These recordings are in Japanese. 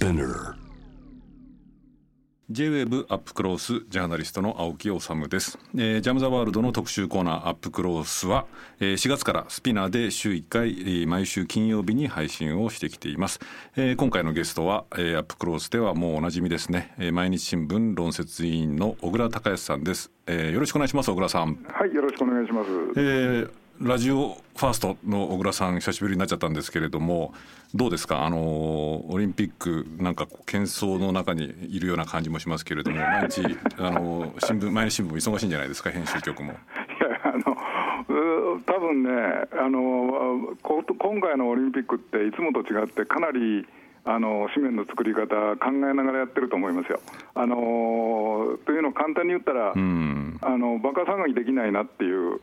Spinner J-WAVE アップクロースジャーナリストの青木治です、えージャム・ザ・ワールドの特集コーナーアップクロースは、えー4月からスピナーで週1回、えー毎週金曜日に配信をしてきています、えー今回のゲストは、えーアップクロースではもうおなじみですね、えー毎日新聞論説委員の小倉隆康さんです、えーよろしくお願いします小倉さん。はい、よろしくお願いします。えーラジオファーストの小倉さん久しぶりになっちゃったんですけれどもどうですか？あのオリンピックなんか喧騒の中にいるような感じもしますけれども 毎日あの新聞毎日新聞忙しいんじゃないですか？編集局も。いや、あの、多分ね、あの、こ今回のオリンピックっていつもと違って、かなり。あの紙面の作り方、考えながらやってると思いますよ。あのというのを簡単に言ったら、うんあのバカ騒ぎできないなっていう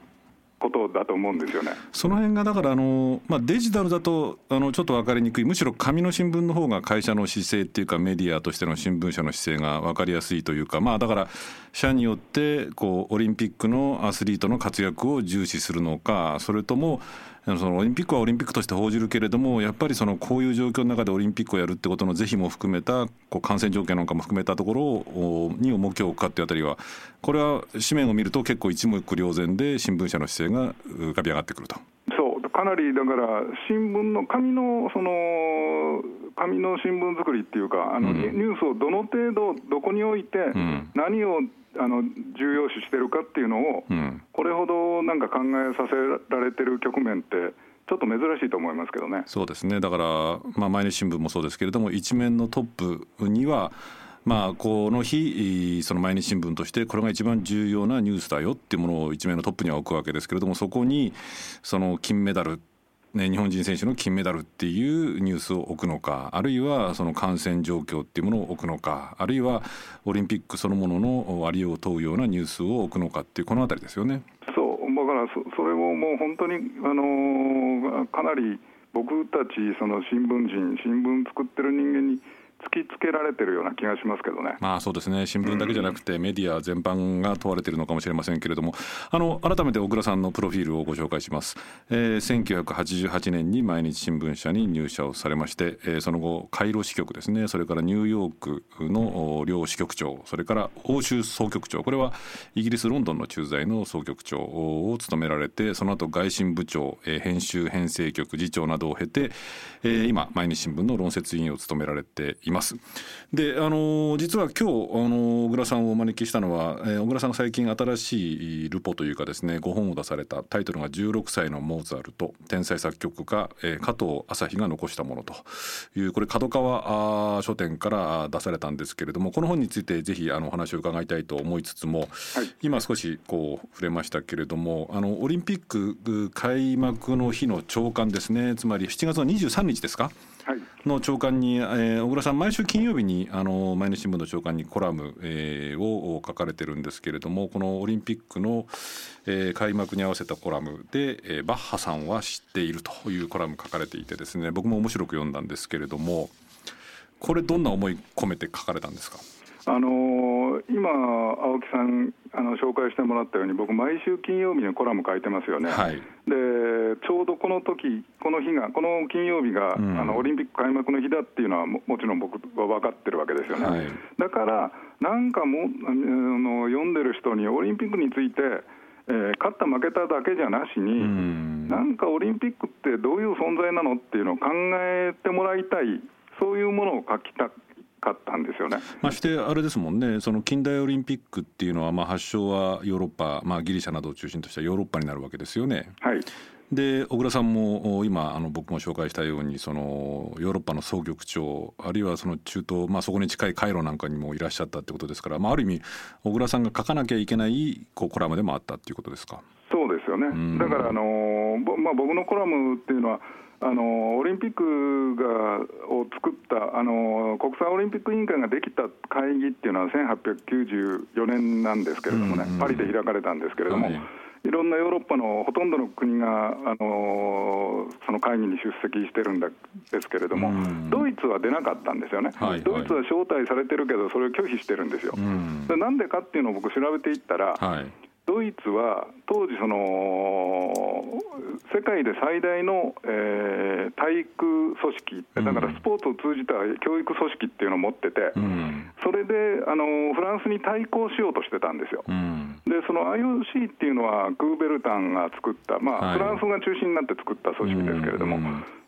ことだと思うんですよね。その辺がだからあの、まあ、デジタルだとあのちょっと分かりにくいむしろ紙の新聞の方が会社の姿勢っていうかメディアとしての新聞社の姿勢が分かりやすいというかまあだから社によってこうオリンピックのアスリートの活躍を重視するのかそれともそのオリンピックはオリンピックとして報じるけれどもやっぱりそのこういう状況の中でオリンピックをやるってことの是非も含めたこう感染状況なんかも含めたところをに重きを置くかっていうあたりはこれは紙面を見ると結構一目瞭然で新聞社の姿勢が浮かび上がってくると。そう。かなりだから新聞の紙のその紙の新聞作りっていうかあの、うん。ニュースをどの程度どこにおいてん。何をあの重要視してるかっていうのを、うん。これほどなんか考えさせられてる局面ってちょっと珍しいと思いますけどね。そうですね。だから、まあ、毎日新聞もそうですけれども一面のトップにはまあ、この日その毎日新聞としてこれが一番重要なニュースだよっていうものを一面のトップには置くわけですけれどもそこにその金メダルね、日本人選手の金メダルっていうニュースを置くのかあるいはその感染状況っていうものを置くのかあるいはオリンピックそのもののありを問うようなニュースを置くのかっていうこの辺りですよね。そうだからそそれをもう本当に、あのーかなり僕たちその新聞人新聞作ってる人間に突きつけられてるような気がしますけどね。まあそうですね。新聞だけじゃなくてメディア全般が問われているのかもしれませんけれども。あの改めて小倉さんのプロフィールをご紹介します、えー1988年に毎日新聞社に入社をされまして、えーその後カイロ支局ですね。それからニューヨークのお両支局長。それから欧州総局長。これはイギリスロンドンの駐在の総局長を務められてその後外信部長、えー編集編成局次長などを経て、えー今毎日新聞の論説委員を務められています。であの実は今日あの小倉さんをお招きしたのは、えー小倉さんが最近新しいルポというかですね5本を出されたタイトルが「16歳のモーツァルト天才作曲家、えー加藤朝日が残したもの」と。いうこれ角川書店から出されたんですけれどもこの本についてぜひあのお話を伺いたいと思いつつも、今少しこう触れましたけれどもあのオリンピック開幕の日の朝刊ですね。つまり7月の23日ですか？はいの朝刊に、えー小倉さん毎週金曜日にあの毎日新聞の朝刊にコラム、えーを書かれてるんですけれどもこのオリンピックの、えー開幕に合わせたコラムで、えーバッハさんは知っているというコラム書かれていてですね僕も面白く読んだんですけれどもこれどんな思い込めて書かれたんですか？あのー今、青木さんあの紹介してもらったように僕、毎週金曜日にコラム書いてますよね。はい。でちょうどこの時この日がこの金曜日が、うん。あのオリンピック開幕の日だっていうのはももちろん僕は分かってるわけですよね、はい。だからなんかもあの読んでる人にオリンピックについて、えー勝った負けただけじゃなしに、うん。なんかオリンピックってどういう存在なのっていうのを考えてもらいたいそういうものを書きたかったんですよね。ましてあれですもんねその近代オリンピックっていうのは、まあ、発祥はヨーロッパ、まあ、ギリシャなどを中心としたヨーロッパになるわけですよね。はいで小倉さんもお今あの僕も紹介したようにそのヨーロッパの総局長あるいはその中東、まあ、そこに近いカイロなんかにもいらっしゃったってことですから、まあ、ある意味小倉さんが書かなきゃいけないこうコラムでもあったっていうことですか？そうですよね、んだから、あのまあ、僕のコラムっていうのは、あのーオリンピックがを作った、あのー国際オリンピック委員会ができた会議っていうのは1894年なんですけれどもね、うんうんパリで開かれたんですけれども、はい。い、ろんなヨーロッパのほとんどの国が、あのーその会議に出席してるんだですけれども、うん。ドイツは出なかったんですよね、はいはい。ドイツは招待されてるけど、それを拒否してるんですよ。うん。でなんでかっていうのを僕調べていったら、はいドイツは当時その世界で最大の、えー、体育組織、だからスポーツを通じた教育組織っていうのを持ってて、うん、それであのフランスに対抗しようとしてたんですよ。うん、で、その IOC っていうのは、クーベルタンが作った、まあ、はい、フランスが中心になって作った組織ですけれども、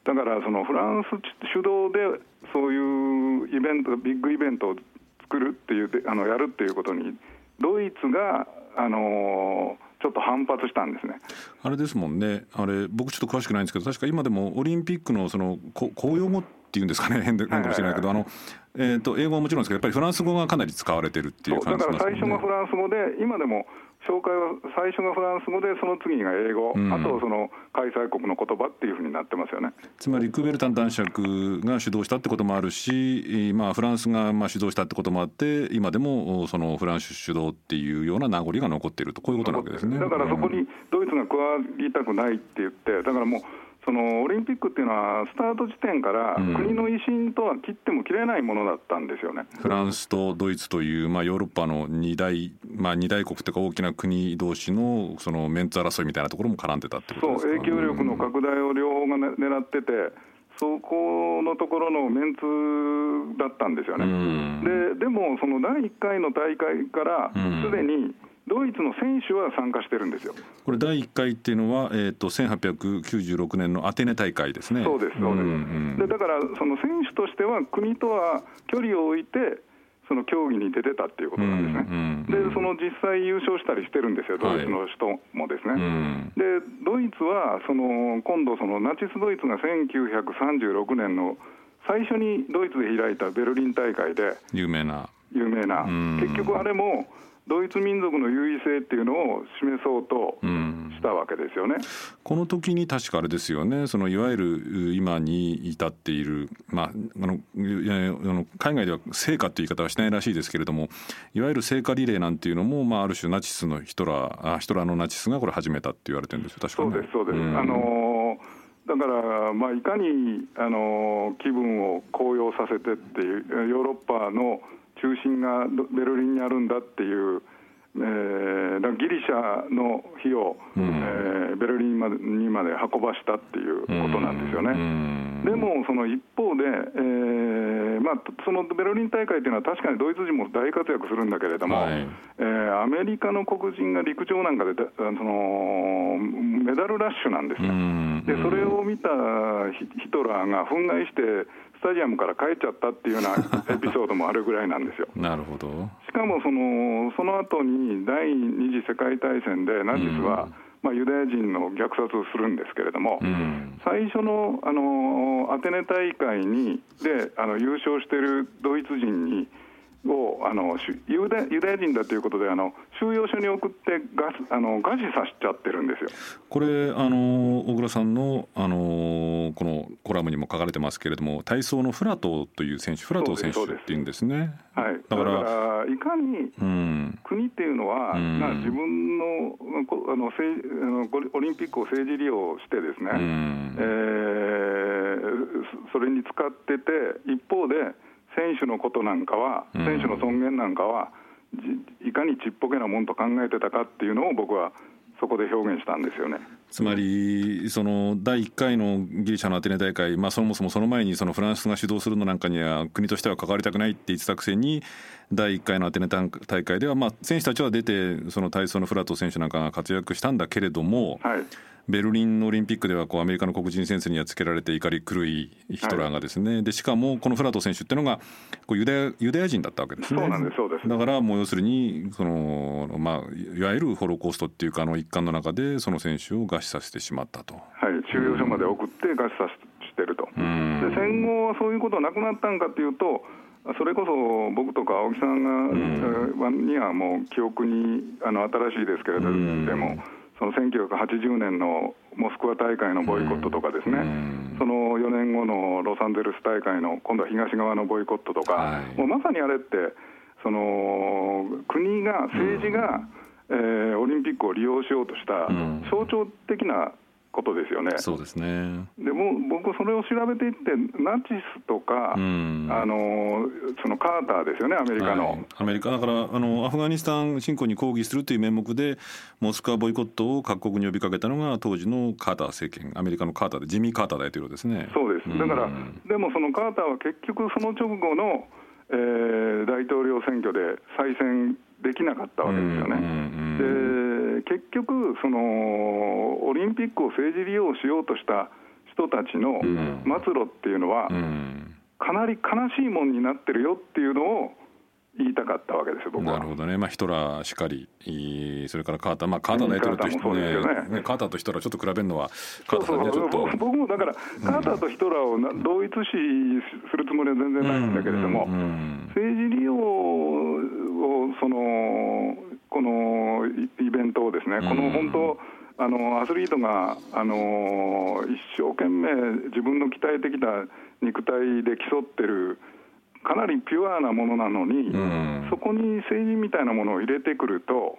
だからそのフランス主導でそういうイベント、ビッグイベントを作るっていう、あのやるっていうことに、ドイツが、あのーちょっと反発したんですね。あれですもんね、あれ、僕ちょっと詳しくないんですけど、確か今でもオリンピックのその公用語っていうんですかね、変かもしれないけど、あのえーと、英語はもちろんですけど、やっぱりフランス語がかなり使われてるっていう感じ、ね、だから最初がフランス語で、今でも紹介は最初がフランス語で、その次が英語、うん、あとその開催国の言葉っていうふうになってますよね。つまり、クーベルタン男爵が主導したってこともあるし、まあ、フランスがまあ主導したってこともあって、今でもそのフランス主導っていうような名残が残っていると、こういうことなわけですね。だからそこにドイツが加わりたくないって言って、だからもう、そのオリンピックっていうのは、スタート時点から国の威信とは切っても切れないものだったんですよね、フランスとドイツという、まあ、ヨーロッパの2大,、まあ、2大国というか、大きな国同士のそのメンツ争いみたいなところも絡んでたってことですか？そう、影響力の拡大を両方が、ね、狙ってて、そこのところのメンツだったんですよね。ででも、その第1回の大会からすでに、ドイツの選手は参加してるんですよこれ、第1回っていうのは、えーと、1896年のアテネ大会ですね。そうです、そうです。うんうん、でだから、その選手としては、国とは距離を置いて、その競技に出てたっていうことなんですね、うんうんうん、でその実際優勝したりしてるんですよ、ドイツの人もですね。はいで、ドイツはその今度、そのナチス・ドイツが1936年の最初にドイツで開いたベルリン大会で、有名な。有名な、結局あれもドイツ民族の優位性っていうのを示そうとしたわけですよね。この時に確かあれですよね、そのいわゆる今に至っている、まあ、あの海外では成果っていう言い方はしないらしいですけれども、いわゆる聖火リレーなんていうのも、まあ、ある種ナチスのヒトラー、あヒトラーのナチスがこれ始めたって言われてるんですよ、確かそうです、そうです。うん、あのだから、まあ、いかにあの気分を高揚させてっていう、ヨーロッパの中心がベルリンにあるんだっていう、えー、ギリシャの火を、うん、えー、ベルリンまでにまで運ばしたっていうことなんですよね。でも、その一方で、えーまあ、そのベルリン大会というのは、確かにドイツ人も大活躍するんだけれども、はい、えー、アメリカの黒人が陸上なんかでそのメダルラッシュなんですね。でそれを見たヒトラーが憤慨して、スタジアムから帰っちゃったっていうような エピソードもあるぐらいなんですよ。なるほど。しかもそのその後に第二次世界大戦でナチスは、うん。まあ、ユダヤ人の虐殺をするんですけれども、うん、最初のあのアテネ大会にであの優勝しているドイツ人にをあのユダユダヤ人だということであの収容所に送ってガスあの餓死させちゃってるんですよ。これあの小倉さんのあのこのコラムにも書かれてますけれども体操のフラトという選手フラト選手っていうんですね。はい、だからいかに国っていうのは、うん、自分のあのオリンピックを政治利用してですね、うん、えー、それに使ってて一方で選手のことなんかは、選手の尊厳なんかは、いかにちっぽけなもんと考えてたかっていうのを僕はそこで表現したんですよね。つまりその第1回のギリシャのアテネ大会、まあ、そもそもその前にそのフランスが主導するのなんかには国としては関わりたくないって言ってたくせに第1回のアテネ大会では、まあ、選手たちは出てその体操のフラット選手なんかが活躍したんだけれども、はい、ベルリンのオリンピックではこうアメリカの黒人選手にはつけられて怒り狂いヒトラーがですね、はい、でしかもこのフラト選手っていうのがこうユダヤユダヤ人だったわけですね。そうなんですそうです。だからもう要するにその、まあ、いわゆるホロコーストっていうかあの一環の中でその選手を餓死させてしまったと。はい収容所まで送って餓死させてると。で戦後はそういうことはなくなったんかっていうとそれこそ僕とか青木さんが、うん、にはもう記憶にあの新しいですけれども。その1980年のモスクワ大会のボイコットとかですね、その4年後のロサンゼルス大会の今度は東側のボイコットとか、はい、もうまさにあれって、その国が、政治が、えー、オリンピックを利用しようとした象徴的なこことですよね。そうですねでも僕、それを調べていって、ナチスとか、うん、あのそのカーターですよね、アメリカの。はい、アメリカだからあの、アフガニスタン侵攻に抗議するという名目で、モスクワボイコットを各国に呼びかけたのが、当時のカーター政権、アメリカのカーターで、ジミー・カーター大統領ですね。そうです、だから、うん、でもそのカーターは結局、その直後の、えー、大統領選挙で再選できなかったわけですよね。で結局そのオリンピックを政治利用しようとした人たちの末路っていうのは、かなり悲しいもんになってるよっていうのを言いたかったわけですよ、僕は。なるほどね、まあ、ヒトラーしかり、それからカーター、まあ、カーター大統領と人、ね。ね、カーターとヒトラー、ちょっと比べるのは、カーターと。僕もだから、カーターとヒトラーを同一視するつもりは全然ないんだけれども、政治利用をその、このイベントをですね、この本当、あのアスリートがあの一生懸命自分の鍛えてきた肉体で競ってるかなりピュアなものなのに、うん、そこに政治みたいなものを入れてくると、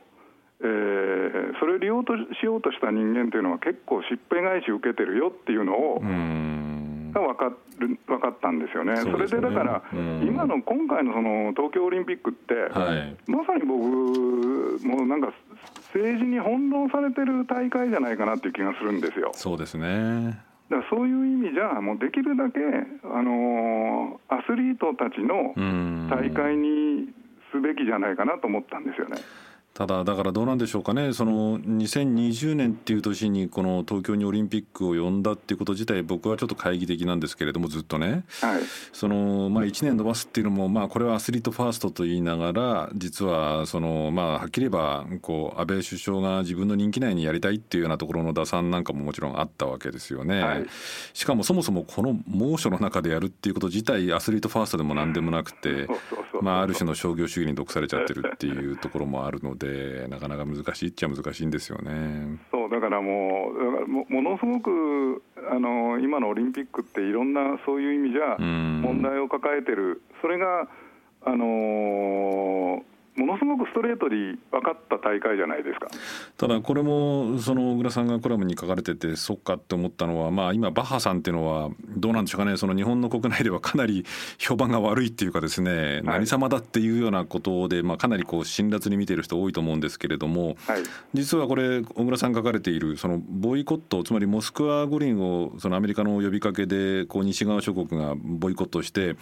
えー、それを利用としようとした人間というのは結構しっぺ返し受けてるよっていうのを、が分かる分かったんですよね、そ、ね、れでだから、今の今回のその東京オリンピックって、はい、まさに僕、もうなんか政治に翻弄されてる大会じゃないかなっていう気がするんですよ。そうですね。だからそういう意味じゃ、もうできるだけ、あのー、アスリートたちの大会にすべきじゃないかなと思ったんですよね。ただ、だからどうなんでしょうかね、その2020年っていう年に、この東京にオリンピックを呼んだっていうこと自体、僕はちょっと懐疑的なんですけれども、ずっとね、はい、そのまあ、1年延ばすっていうのも、まあ、これはアスリートファーストと言いながら、実はその、まあ、はっきり言えばこう、安倍首相が自分の任期内にやりたいっていうようなところの打算なんかももちろんあったわけですよね。はい、しかもそもそもこの猛暑の中でやるっていうこと自体、アスリートファーストでもなんでもなくて、まあ、ある種の商業主義に毒されちゃってるっていうところもあるので。でなかなか難しいっちゃ難しいんですよね。そうだからもうもものすごくあの今のオリンピックっていろんなそういう意味じゃ問題を抱えてる、それがあのものすごくストレートに分かった大会じゃないですか。ただこれもその小倉さんがコラムに書かれててそっかって思ったのは、まあ、今バッハさんっていうのはどうなんでしょうかね。その日本の国内ではかなり評判が悪いっていうかですね、はい、何様だっていうようなことで、まあ、かなりこう辛辣に見てる人多いと思うんですけれども、はい、実はこれ小倉さん書かれているそのボイコットつまりモスクワ五輪をそのアメリカの呼びかけでこう西側諸国がボイコットして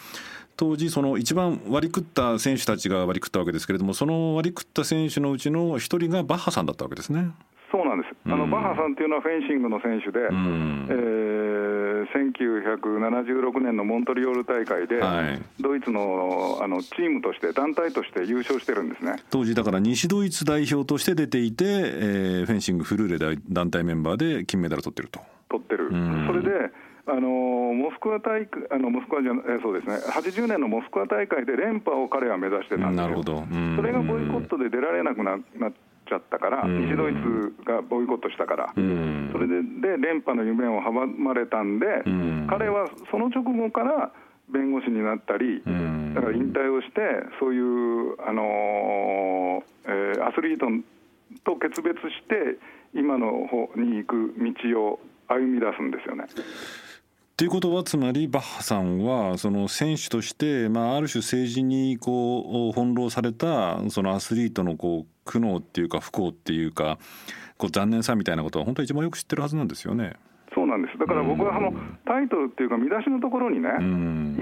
当時その一番割り食った選手たちが割り食ったわけですけれどもその割り食った選手のうちの一人がバッハさんだったわけですね。そうなんです、あの、うん、バッハさんっていうのはフェンシングの選手で、うん、えー、1976年のモントリオール大会で、はい、ドイツのあのチームとして、団体として優勝してるんですね。当時、だから西ドイツ代表として出ていて、えー、フェンシングフルーレ団体メンバーで金メダル取ってると。取ってる、うん、それであのモスクワ大会あのモスクワじゃえそうですね。80年のモスクワ大会で連覇を彼は目指してたんですよ、それがボイコットで出られなくななっちゃったから、西ドイツがボイコットしたから、それでで連覇の夢を阻まれたんで、彼はその直後から弁護士になったり、だから引退をして、そういう、あのえー、アスリートと決別して、今の方に行く道を歩み出すんですよね。ということはつまりバッハさんはその選手として、まあ、ある種政治にこう翻弄されたそのアスリートのこう苦悩っていうか不幸っていうかこう残念さみたいなことは本当は一番よく知ってるはずなんですよね。そうなんです。だから僕はあのタイトルっていうか見出しのところにね、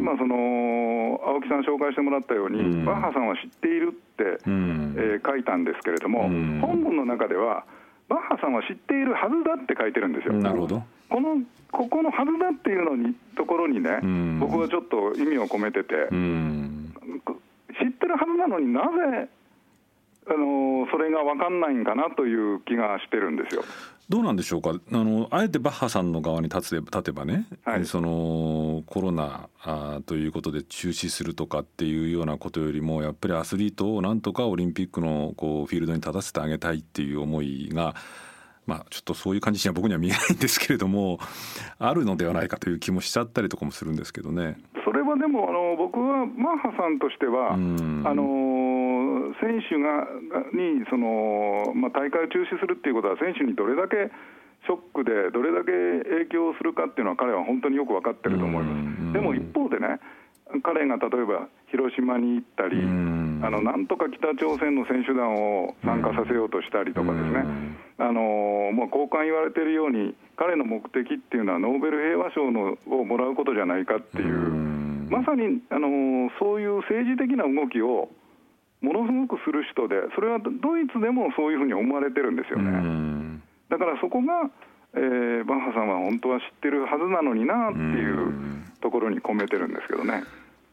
今その青木さん紹介してもらったように、バッハさんは知っているって、えー、書いたんですけれども、本文の中ではバッハさんは知っているはずだって書いてるんですよ。なるほどこのここのはずだっていうのにところにね、僕はちょっと意味を込めてて、知ってるはずなのになぜあのそれが分かんないんかなという気がしてるんですよ。どうなんでしょうか？あのあえてバッハさんの側に立つ立てばね、はい、そのコロナあということで中止するとかっていうようなことよりもやっぱりアスリートをなんとかオリンピックのこうフィールドに立たせてあげたいっていう思いがまあ、ちょっとそういう感じには僕には見えないんですけれどもあるのではないかという気もしちゃったりとかもするんですけどね。それはでもあの僕はマッハさんとしては、あの選手がにその、まあ、大会を中止するっていうことは選手にどれだけショックでどれだけ影響するかっていうのは彼は本当によく分かってると思います。でも一方でね彼が例えば広島に行ったり、あのなんとか北朝鮮の選手団を参加させようとしたりとかですね、あのもう交換言われているように、彼の目的っていうのは、ノーベル平和賞のをもらうことじゃないかっていう、まさにあのそういう政治的な動きをものすごくする人で、それはドイツでもそういうふうに思われてるんですよね。だからそこがえー、バッハさんは本当は知ってるはずなのになっていうところに込めてるんですけどね。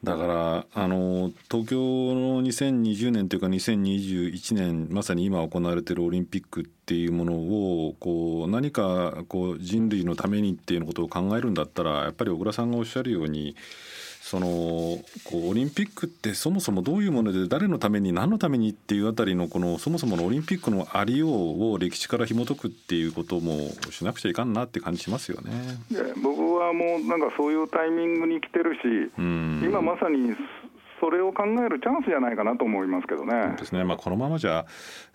だからあの東京の2020年というか2021年まさに今行われているオリンピックっていうものをこう何かこう人類のためにっていうことを考えるんだったらやっぱり小倉さんがおっしゃるようにそのこうオリンピックってそもそもどういうもので誰のために何のためにっていうあたりのこのそもそものオリンピックのありようを歴史から紐解くっていうこともしなくちゃいかんなって感じしますよね。僕はもうなんかそういうタイミングに来てるし、今まさにそれを考えるチャンスじゃないかなと思いますけどね。ですね。まあこのままじゃ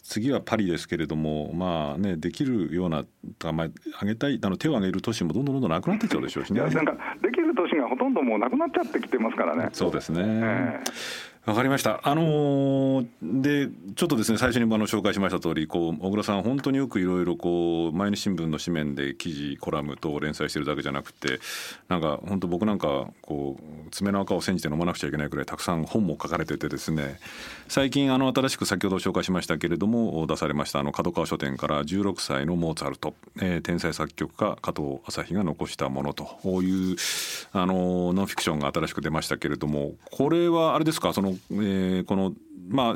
次はパリですけれども、まあねできるようなまあ上げたいあの手を挙げる都市もどんどんどんどんなくなっていっちゃうでしょうしね。なんかできる都市がほとんどもうなくなっちゃってきてますからね。そうですね。えーわかりました。あのー、でちょっとですね最初にあの紹介しました通りこう小倉さん本当によくいろいろこう毎日新聞の紙面で記事コラムと連載してるだけじゃなくてなんか本当僕なんかこう爪の赤を煎じて飲まなくちゃいけないくらいたくさん本も書かれててですね最近あの新しく先ほど紹介しましたけれども出されましたあの角川書店から16歳のモーツァルト、えー、天才作曲家加藤朝日が残したものというあのノンフィクションが新しく出ましたけれどもこれはあれですか？そのえー、このまあ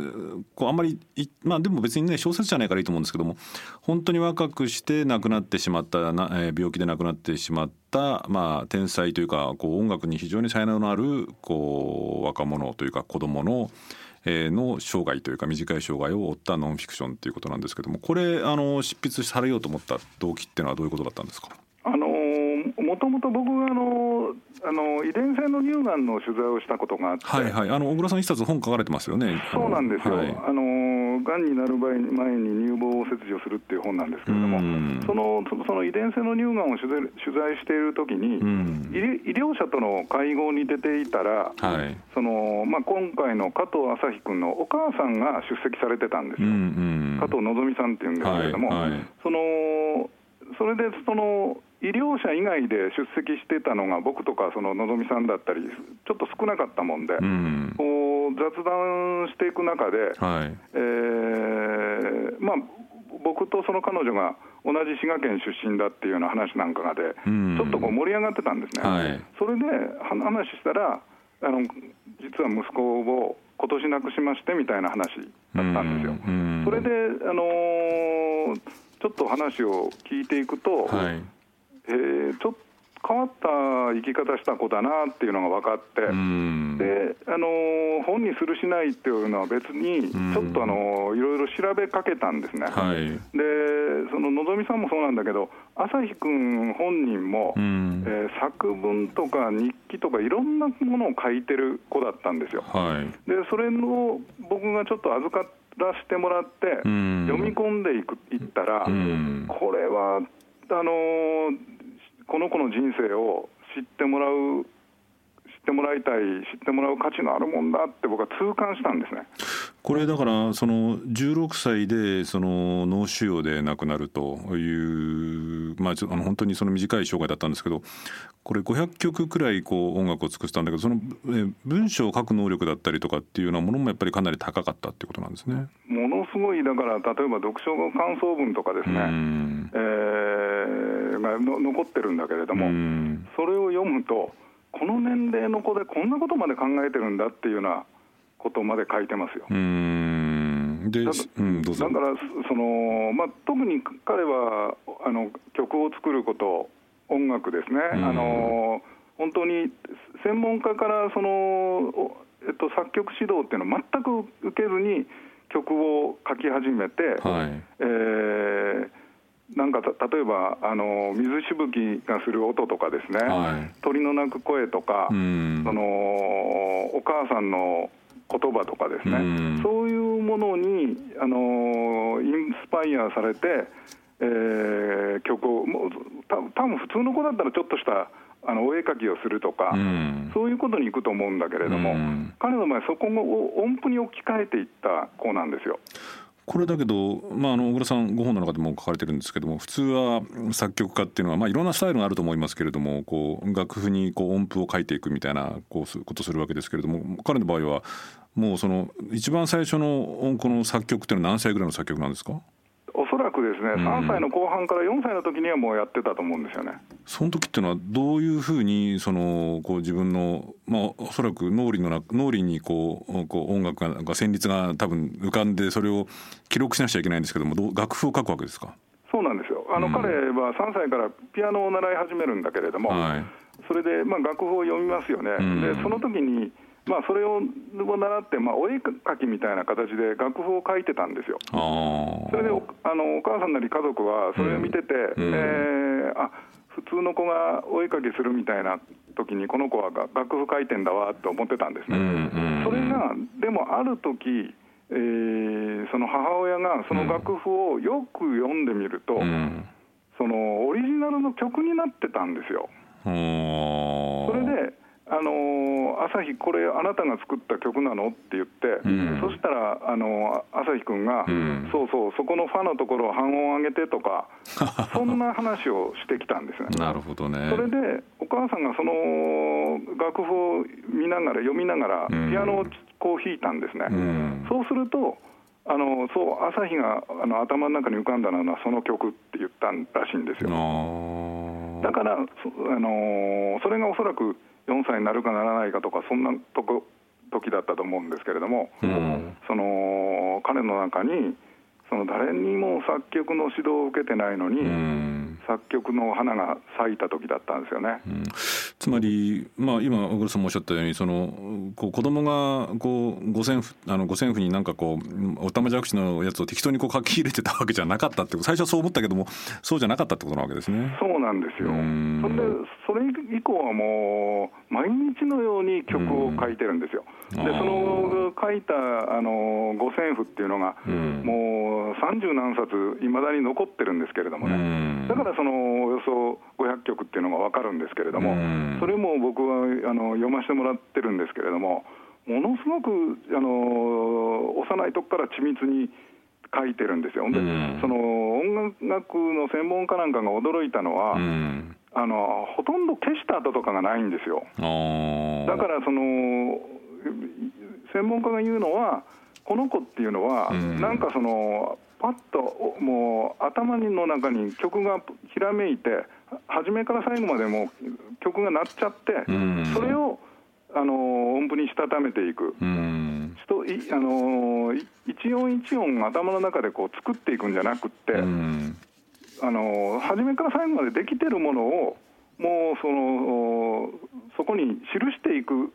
こうあんまりまあでも別にね小説じゃないからいいと思うんですけども本当に若くして亡くなってしまったな、えー、病気で亡くなってしまったまあ天才というかこう音楽に非常に才能のあるこう若者というか子供のえー、の生涯というか短い生涯を追ったノンフィクションということなんですけどもこれあの執筆されようと思った動機っていうのはどういうことだったんですか？もともと僕があのあの遺伝性の乳がんの取材をしたことがあって、はいはい、あの小倉さん一冊本書かれてますよね。そうなんですよ。はい、あのがんになる前に乳房を切除するっていう本なんですけれども、そのその遺伝性の乳がんを取材取材しているときに、医療者との会合に出ていたら、はい、そのまあ今回の加藤朝日君のお母さんが出席されてたんですよ。加藤のぞみさんっていうんですけれども、はいはい、そのそれでその医療者以外で出席してたのが僕とかそののぞみさんだったりちょっと少なかったもんで、うん、こう雑談していく中で、はい。えーまあ、僕とその彼女が同じ滋賀県出身だっていうような話なんかがで、うん、ちょっとこう盛り上がってたんですね。はい、それで話したらあの実は息子を今年亡くしましてみたいな話だったんですよ。うん、それで、あのー、ちょっと話を聞いていくと、はいえー、ちょっと変わった生き方した子だなっていうのが分かって、であの本にするしないっていうのは別に、ちょっとあのいろいろ調べかけたんですね、はい、でそののぞみさんもそうなんだけど、朝日君本人も、えー、作文とか日記とか、いろんなものを書いてる子だったんですよ。はい、でそれを僕がちょっと預からせてもらって、読み込んでいくいったら、これはあのこの子の人生を知ってもらう知ってもらいたい知ってもらう価値のあるもんだって僕は痛感したんですね。これだからその16歳でその脳腫瘍で亡くなるというまああの本当にその短い生涯だったんですけどこれ500曲くらいこう音楽を作ったんだけどその文章を書く能力だったりとかっていうようなものもやっぱりかなり高かったっていうことなんですね。ものすごいだから例えば読書の感想文とかですね、えー、がの残ってるんだけれどもそれを読むとこの年齢の子でこんなことまで考えてるんだっていうようなことまで書いてますよ。うん。でだうん、だからその、まあ、特に彼はあの曲を作ること音楽ですね、あの本当に専門家からその、えっと、作曲指導っていうのを全く受けずに曲を書き始めて、はい、えーなんか例えばあの水しぶきがする音とかですね、はい、鳥の鳴く声とか、そのお母さんの言葉とかですね、うん、そういうものにあのインスパイアされて、ええー、曲をもうた多分普通の子だったらちょっとしたあのお絵描きをするとか、うん、そういうことにいくと思うんだけれども、うん、彼の場合、そこを音符に置き換えていった子なんですよ。これだけど、まあ、あの小倉さんご本の中でも書かれてるんですけども普通は作曲家っていうのは、まあ、いろんなスタイルがあると思いますけれどもこう楽譜にこう音符を書いていくみたいなこうことするわけですけれども彼の場合はもうその一番最初のこの作曲っていうのは何歳ぐらいの作曲なんですか？ですね、3歳の後半から4歳の時にはもうやってたと思うんですよね。その時っていうのはどういうふうにそのこう自分のまあおそらく脳裏の脳裏にこうこう音楽がが旋律が多分浮かんでそれを記録しなくちゃいけないんですけどもど楽譜を書くわけですか？そうなんですよ。あの、うん、彼は3歳からピアノを習い始めるんだけれども、はい、それでまあ楽譜を読みますよね。うん、でその時にまあ、それを習って、まあ、お絵描きみたいな形で楽譜を書いてたんですよ。それでおあのお母さんなり家族はそれを見てて、うん、えー、あ普通の子がお絵描きするみたいな時にこの子は楽譜書いてんだわって思ってたんですね。それがでもある時えー、その母親がその楽譜をよく読んでみると、うん、そのオリジナルの曲になってたんですよ。あの朝日、これ、あなたが作った曲なの？って言って、うん、そしたら、あの朝日君が、うん、そうそう、そこのファのところを半音上げてとか、そんな話をしてきたんですね。なるほどね。それで、お母さんがその楽譜を見ながら、読みながら、ピアノをこう弾いたんですね。うん、そうするとあのそう朝日があの頭の中に浮かんだのはその曲って言ったらしいんですよ。だからあのそれがおそらく4歳になるかならないかとかそんなとこ時だったと思うんですけれども、うん、その彼の中にその誰にも作曲の指導を受けてないのに、うん、作曲の花が咲いた時だったんですよね。うん、つまり、まあ、今小黒さんもおっしゃったようにそのこう子供がこう五線譜あの五線譜になんかこうおたまじゃくしのやつを適当にこう書き入れてたわけじゃなかったって最初はそう思ったけどもそうじゃなかったってことなわけですね。そうなんですよ。それでそれ以降はもう毎日のように曲を書いてるんですよ。でその書いたあの五線譜っていうのが、もう三十何冊いまだに残ってるんですけれどもね、だからそのおよそ500曲っていうのが分かるんですけれども、それも僕はあの読ませてもらってるんですけれどもものすごくあの幼い時から緻密に書いてるんですよ。で、その音楽の専門家なんかが驚いたのは、あのほとんど消した後とかがないんですよ。だからその専門家が言うのはこの子っていうのは、うん、なんかそのパッともう頭の中に曲がひらめいて初めから最後までも曲が鳴っちゃって、うん、それをあの音符にしたためていく、うん、あの一音一音頭の中でこう作っていくんじゃなくって、うん、あの初めから最後までできてるものをもうそのそこに記していく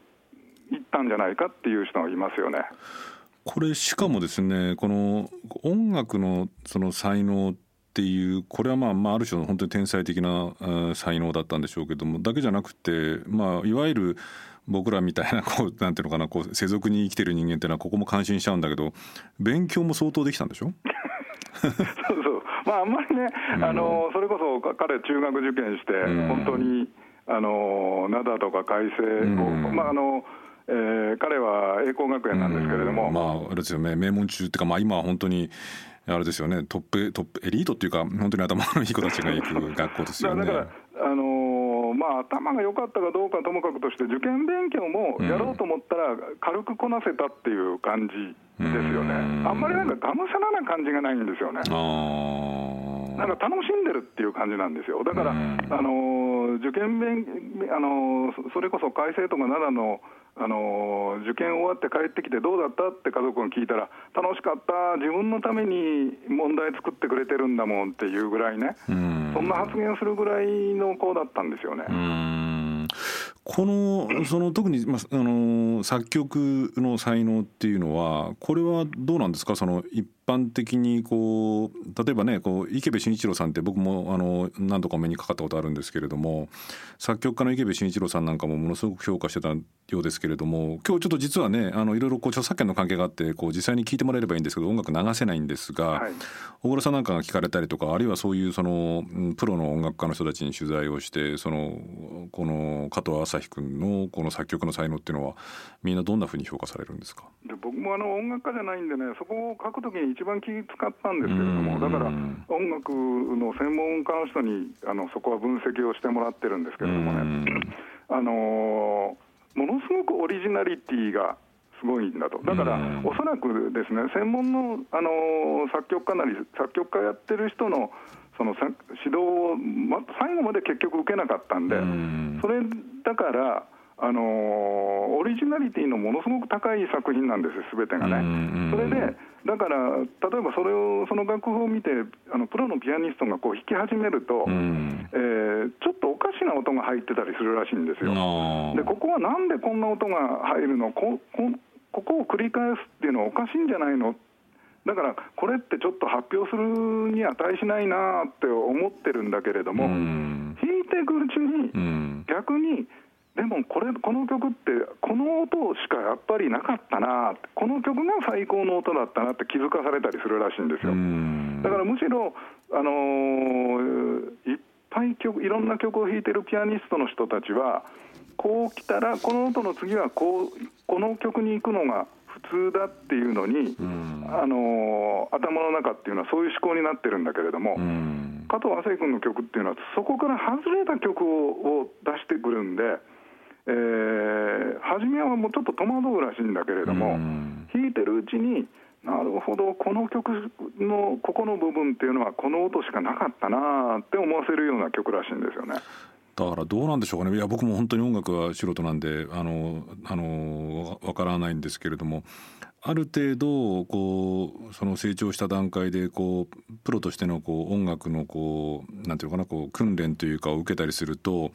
いったんじゃないかっていう人がいますよね。これしかもですねこの音楽のその才能っていうこれはまあまあある種の本当に天才的な才能だったんでしょうけどもだけじゃなくてまあいわゆる僕らみたいなこうなんていうのかなこう世俗に生きてる人間っていうのはここも感心しちゃうんだけど勉強も相当できたんでしょ？そうそう。まああんまりね、うん、あのそれこそ彼中学受験して、本当にあの灘とか改正を、うん、まああのえー、彼は栄光学園なんですけれども、まああれですよね。名門中っていうか、まあ、今は本当にあれですよね。トップトップエリートっていうか本当に頭のいい子たちが行く学校ですよね。だからあのー、まあ、頭が良かったかどうかともかくとして受験勉強もやろうと思ったら軽くこなせたっていう感じですよね、あんまりなんかがむしゃらな感じがないんですよね。なんか楽しんでるっていう感じなんですよ。だから、あの受験勉あのそれこそ改正とか奈良のあの受験終わって帰ってきてどうだった？って家族が聞いたら楽しかった。自分のために問題作ってくれてるんだもんっていうぐらいね。そんな発言するぐらいの子だったんですよね。このその特に、まあ、あの作曲の才能っていうのはこれはどうなんですか？その一般的にこう例えばねこう池部慎一郎さんって僕もあの何度か目にかかったことあるんですけれども作曲家の池部慎一郎さんなんかもものすごく評価してたようですけれども今日ちょっと実はねあのいろいろこう著作権の関係があってこう実際に聴いてもらえればいいんですけど音楽流せないんですが、はい、小倉さんなんかが聞かれたりとかあるいはそういうそのプロの音楽家の人たちに取材をしてそのこの加藤朝日君のこの作曲の才能っていうのはみんなどんなふうに評価されるんですか？で僕もあの音楽家じゃないんでねそこを書くときに一番気使ったんですけれどもだから音楽の専門家の人にあのそこは分析をしてもらってるんですけれどもね。あのものすごくオリジナリティがすごいんだと、だから、おそらくですね、専門のあの作曲家なり、作曲家やってる人のその指導を、ま、最後まで結局受けなかったんで、それだから、あのオリジナリティのものすごく高い作品なんですよ、すべてがね。それでだから例えばそれをその楽譜を見てあのプロのピアニストがこう弾き始めると、えー、ちょっとおかしな音が入ってたりするらしいんですよ。でここはなんでこんな音が入るの？ここここを繰り返すっていうのはおかしいんじゃないの？だからこれってちょっと発表するに値しないなって思ってるんだけれども、弾いていくうちに逆にでもこれこの曲ってこの音しかやっぱりなかったなこの曲が最高の音だったなって気づかされたりするらしいんですよ。だからむしろあのー、いっぱい曲いろんな曲を弾いてるピアニストの人たちはこう来たらこの音の次はこうこの曲に行くのが普通だっていうのに、あのー、頭の中っていうのはそういう思考になってるんだけれども、加藤亜生君の曲っていうのはそこから外れた曲を出してくるんで。えー、初めはもうちょっと戸惑うらしいんだけれども、弾いてるうちになるほどこの曲のここの部分っていうのはこの音しかなかったなって思わせるような曲らしいんですよね。だからどうなんでしょうかねいや僕も本当に音楽は素人なんであのあの分からないんですけれどもある程度こうその成長した段階でこうプロとしてのこう音楽のこうなんていうのかなこう訓練というかを受けたりすると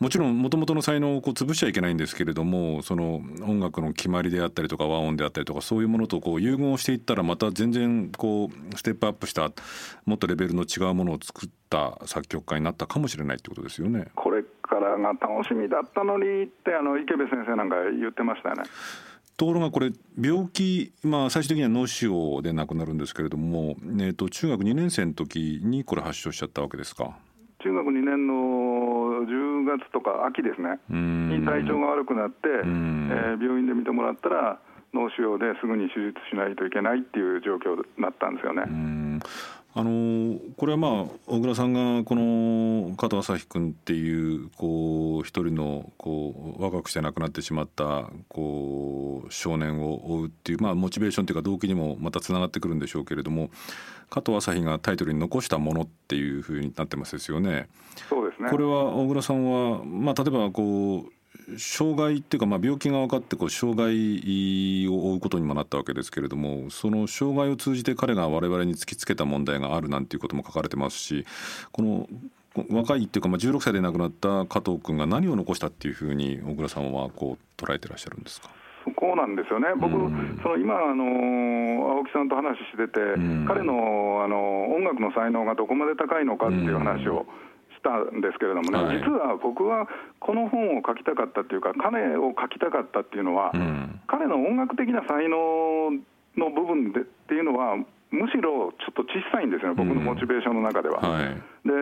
もちろんもともとの才能をこう潰しちゃいけないんですけれどもその音楽の決まりであったりとか和音であったりとかそういうものとこう融合していったらまた全然こうステップアップしたもっとレベルの違うものを作った作曲家になったかもしれないってことですよね。これからが楽しみだったのにってあの池部先生なんか言ってましたよね。ところがこれ病気、まあ、最終的には脳腫瘍で亡くなるんですけれども、えー、と中学2年生の時にこれ発症しちゃったわけですか？中学2年の10月とか秋ですね。に体調が悪くなって、えー、病院で診てもらったら脳腫瘍ですぐに手術しないといけないっていう状況になったんですよね。あのこれはまあ小倉さんがこの加藤朝日君っていうこう一人のこう若くして亡くなってしまったこう少年を追うっていうまあモチベーションというか動機にもまたつながってくるんでしょうけれども加藤朝日がタイトルに残したものっていうふうになってますですよね。そうですねこれは小倉さんはまあ例えばこう障害っていうか、まあ、病気が分かってこう障害を負うことにもなったわけですけれどもその障害を通じて彼が我々に突きつけた問題があるなんていうことも書かれてますしこの若いっていうか、まあ、16歳で亡くなった加藤君が何を残したっていうふうに小倉さんはこう捉えてらっしゃるんですか？そこなんですよね、僕、うん、その今あの、青木さんと話してて、うん、彼のあの音楽の才能がどこまで高いのかっていう話を、うんたんですけれどもね、はい、実は僕はこの本を書きたかったっていうか、彼を書きたかったっていうのは、うん、彼の音楽的な才能の部分でっていうのは、むしろちょっと小さいんですよね、僕のモチベーションの中では。はい、で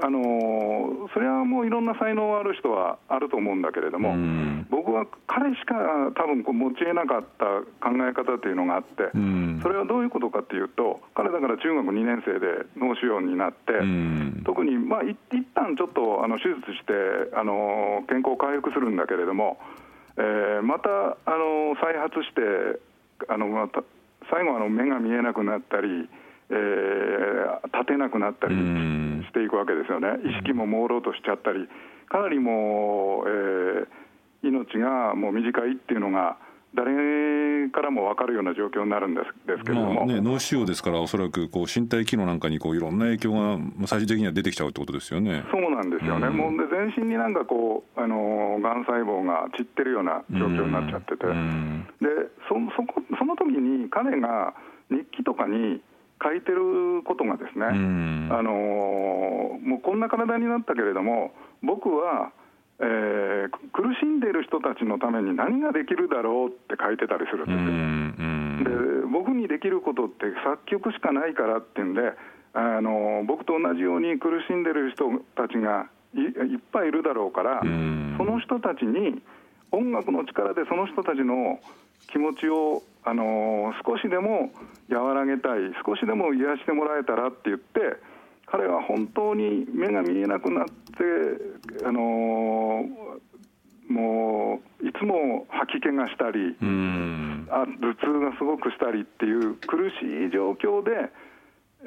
あのそれはもういろんな才能ある人はあると思うんだけれども、うん、僕は彼しか多分こう持ちえなかった考え方というのがあって、うん、それはどういうことかっていうと、彼だから中学2年生で脳腫瘍になって、うん、特に、まあ、い一旦ちょっとあの手術してあの健康回復するんだけれども、えー、またあの再発して、あのまた最後あの目が見えなくなったり、えー、立てなくなったりしていくわけですよね、意識も朦朧としちゃったり、かなりもう、えー、命がもう短いっていうのが、誰からも分かるような状況になるんですですけれども、まあね、脳腫瘍ですから、おそらくこう身体機能なんかにこういろんな影響が最終的には出てきちゃうってことですよね。そうなんですよね、うん、もうで全身になんかこう、あのがん細胞が散ってるような状況になっちゃってて、うん、でそそこその時に彼が日記とかに書いてることがですね、あのもうこんな体になったけれども僕は、えー、苦しんでいる人たちのために何ができるだろうって書いてたりするんですよ。で僕にできることって作曲しかないからっていうんであの僕と同じように苦しんでる人たちがいいっぱいいるだろうからその人たちに音楽の力でその人たちの気持ちを、あの少しでも和らげたい少しでも癒してもらえたらって言って彼は本当に目が見えなくなって、あのもういつも吐き気がしたりあ頭痛がすごくしたりっていう苦しい状況で、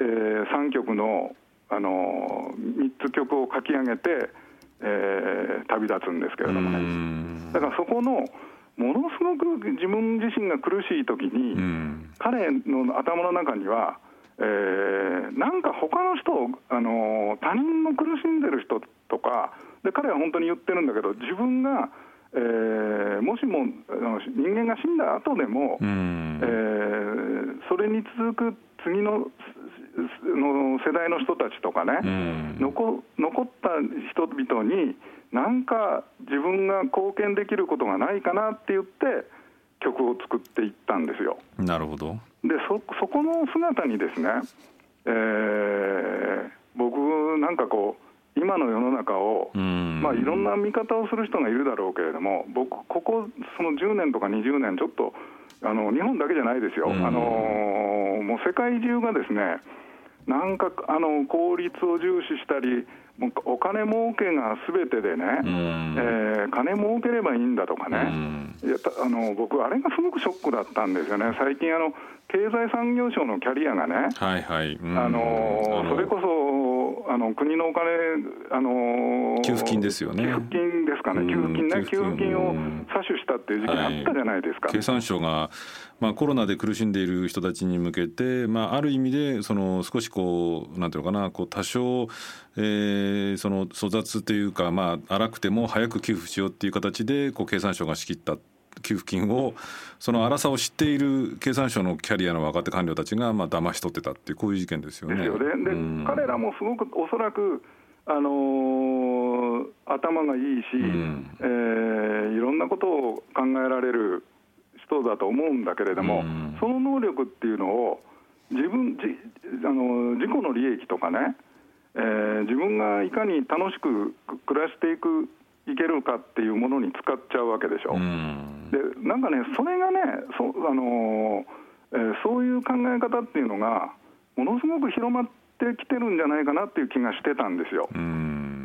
えー、3曲の、あの3つ曲を書き上げて、えー、旅立つんですけれどもね。だからそこのものすごく自分自身が苦しい時に、彼の頭の中には、えー、なんか他の人あの他人の苦しんでる人とかで彼は本当に言ってるんだけど自分が、えー、もしも人間が死んだ後でも、えー、それに続く次のの世代の人たちとかね、残残った人々になんか自分が貢献できることがないかなって言って曲を作っていったんですよ。なるほどでそそこの姿にですね、えー、僕なんかこう今の世の中を、まあ、いろんな見方をする人がいるだろうけれども僕ここその10年とか20年ちょっとあの日本だけじゃないですよ、あのもう世界中がですねなんかあの効率を重視したりお金儲けがすべてでね、うん、えー、金儲ければいいんだとかね、うん、いやあの僕、あれがすごくショックだったんですよね、最近あの、経済産業省のキャリアがね、はいはい。うん、あのそれこそあの国のお金、あの給付金ですよね。給付金ですかね、給付金ね、給付金。を詐取したっていう時期があったじゃないですか。はい、経産省がまあ、コロナで苦しんでいる人たちに向けて、まあ、ある意味でその少しこうなんていうのかなこう多少、えー、その粗雑というか、まあ、荒くても早く給付しようっていう形でこう経産省が仕切った給付金をその荒さを知っている経産省のキャリアの若手官僚たちがまあ騙し取ってたっていうこういう事件ですよね。ですよね。で、うん、彼らもすごくおそらくあのー、頭がいいし、うん、えー、いろんなことを考えられる人だと思うんだけれども、その能力っていうのを自分じあの自己の利益とかね、えー、自分がいかに楽しく暮らしていくいけるかっていうものに使っちゃうわけでしょ。でなんかねそれがねそあの、えー、そういう考え方っていうのがものすごく広まってきてるんじゃないかなっていう気がしてたんですよ。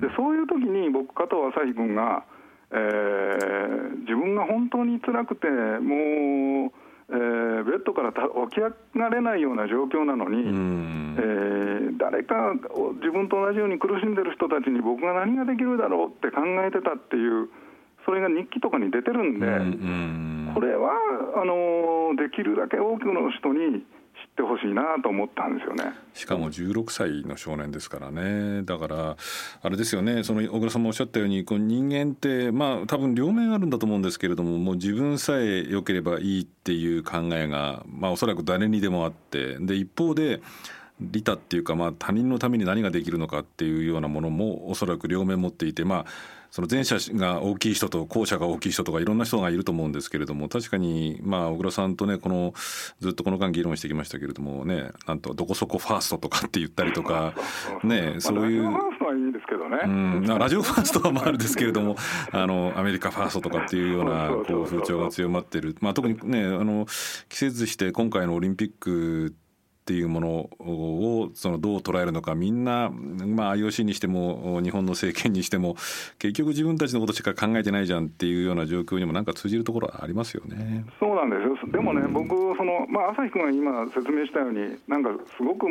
でそういう時に僕加藤朝日君がえー、自分が本当に辛くてもう、えー、ベッドから起き上がれないような状況なのに、えー、誰か自分と同じように苦しんでる人たちに僕が何ができるだろうって考えてたっていうそれが日記とかに出てるんで、これはあのできるだけ多くの人にってほしいなと思ったんですよね。しかも16歳の少年ですからね。だからあれですよね。その小倉さんもおっしゃったようにこう人間ってまあ多分両面あるんだと思うんですけれどももう自分さえ良ければいいっていう考えがまあおそらく誰にでもあってで一方で利他っていうか、まあ、他人のために何ができるのかっていうようなものもおそらく両面持っていて、まあ、その前者が大きい人と後者が大きい人とかいろんな人がいると思うんですけれども確かにまあ小倉さんとねこのずっとこの間議論してきましたけれどもねなんとどこそこファーストとかって言ったりとか ねそういう。うん、ラジオファーストはまああるですけれども あのアメリカファーストとかっていうようなこう風潮が強まってる、まあ、特にねあの季節して今回のオリンピックっていうものをそのどう捉えるのかみんな、まあ、IOC にしても日本の政権にしても結局自分たちのことしか考えてないじゃんっていうような状況にもなんか通じるところはありますよね。そうなんですよ。でもね、うん、僕その、まあ、朝日君が今説明したようになんかすごく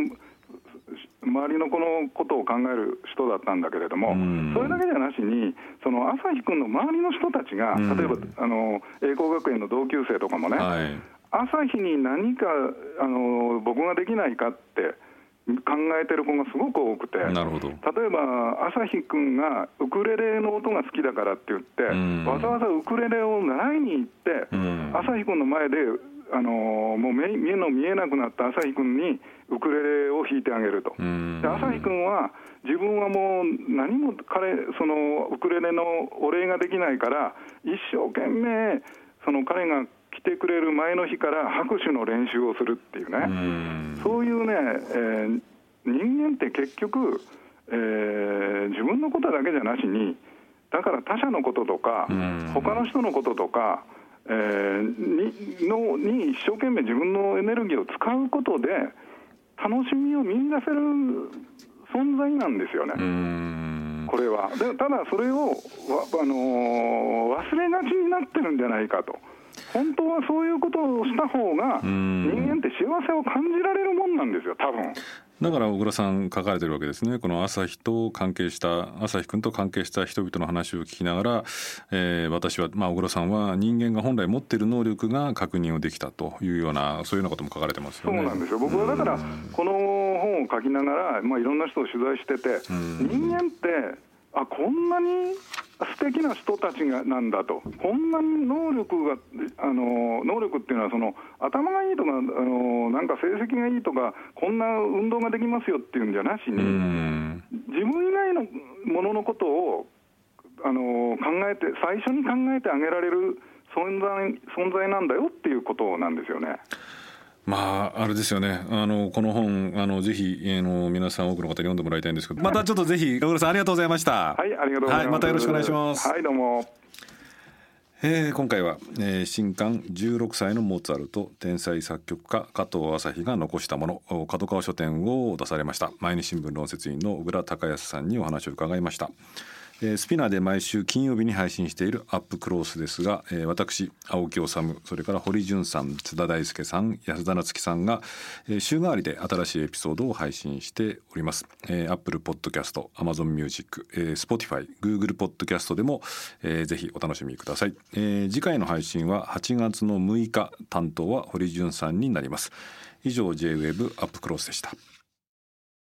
周りのこのことを考える人だったんだけれども、うん、それだけじゃなしに、その朝日君の周りの人たちが、例えばあの栄光学園の同級生とかもね、はい、朝日に何かあの僕ができないかって考えてる子がすごく多くて。なるほど。例えば朝日君がウクレレの音が好きだからって言って、わざわざウクレレを習いに行って、朝日君の前であのもう目目の見えなくなった朝日君にウクレレを弾いてあげると。で朝日君は自分はもう何も彼そのウクレレのお礼ができないから一生懸命その彼が来てくれる前の日から拍手の練習をするっていうね。そういうね、えー、人間って結局、えー、自分のことだけじゃなしにだから他者のこととか他の人のこととかえー、にのに一生懸命自分のエネルギーを使うことで楽しみを見出せる存在なんですよね。これは。でただそれを、あのー、忘れがちになってるんじゃないかと。本当はそういうことをした方が人間って幸せを感じられるもんなんですよ多分。だから小倉さん書かれてるわけですね。この朝日と関係した朝日君と関係した人々の話を聞きながら、えー、私は、まあ、小倉さんは人間が本来持っている能力が確認をできたというようなそういうようなことも書かれてますよね。そうなんですよ。僕はだからこの本を書きながら、まあ、いろんな人を取材してて人間ってあこんなに素敵な人たちがなんだと、こんなに能力が、あの能力っていうのはその、頭がいいとかあの、なんか成績がいいとか、こんな運動ができますよっていうんじゃなしに、自分以外のもののことをあの考えて、最初に考えてあげられる存在存在なんだよっていうことなんですよね。まああれですよね。あのこの本あのぜひあの皆さん多くの方に読んでもらいたいんですけど。またちょっとぜひ小倉さんありがとうございました。はいありがとうございます、はい、またよろしくお願いします。はいどうも。えー、今回は、えー、新刊16歳のモーツァルト天才作曲家加藤朝日が残したもの角川書店を出されました。毎日新聞論説委員の小倉隆康さんにお話を伺いましたえー、 SPINEAR で毎週金曜日に配信している UP CLOSE ですが、えー、私青木理それから堀潤さん津田大介さん安田菜津紀さんが、えー、週替わりで新しいエピソードを配信しております、えー、 Apple Podcast Amazon Music、えー、Spotify Google Podcast でも、えー、ぜひお楽しみください、えー、次回の配信は8月の6日担当は堀潤さんになります。以上 J-WAVE UP CLOSE でした。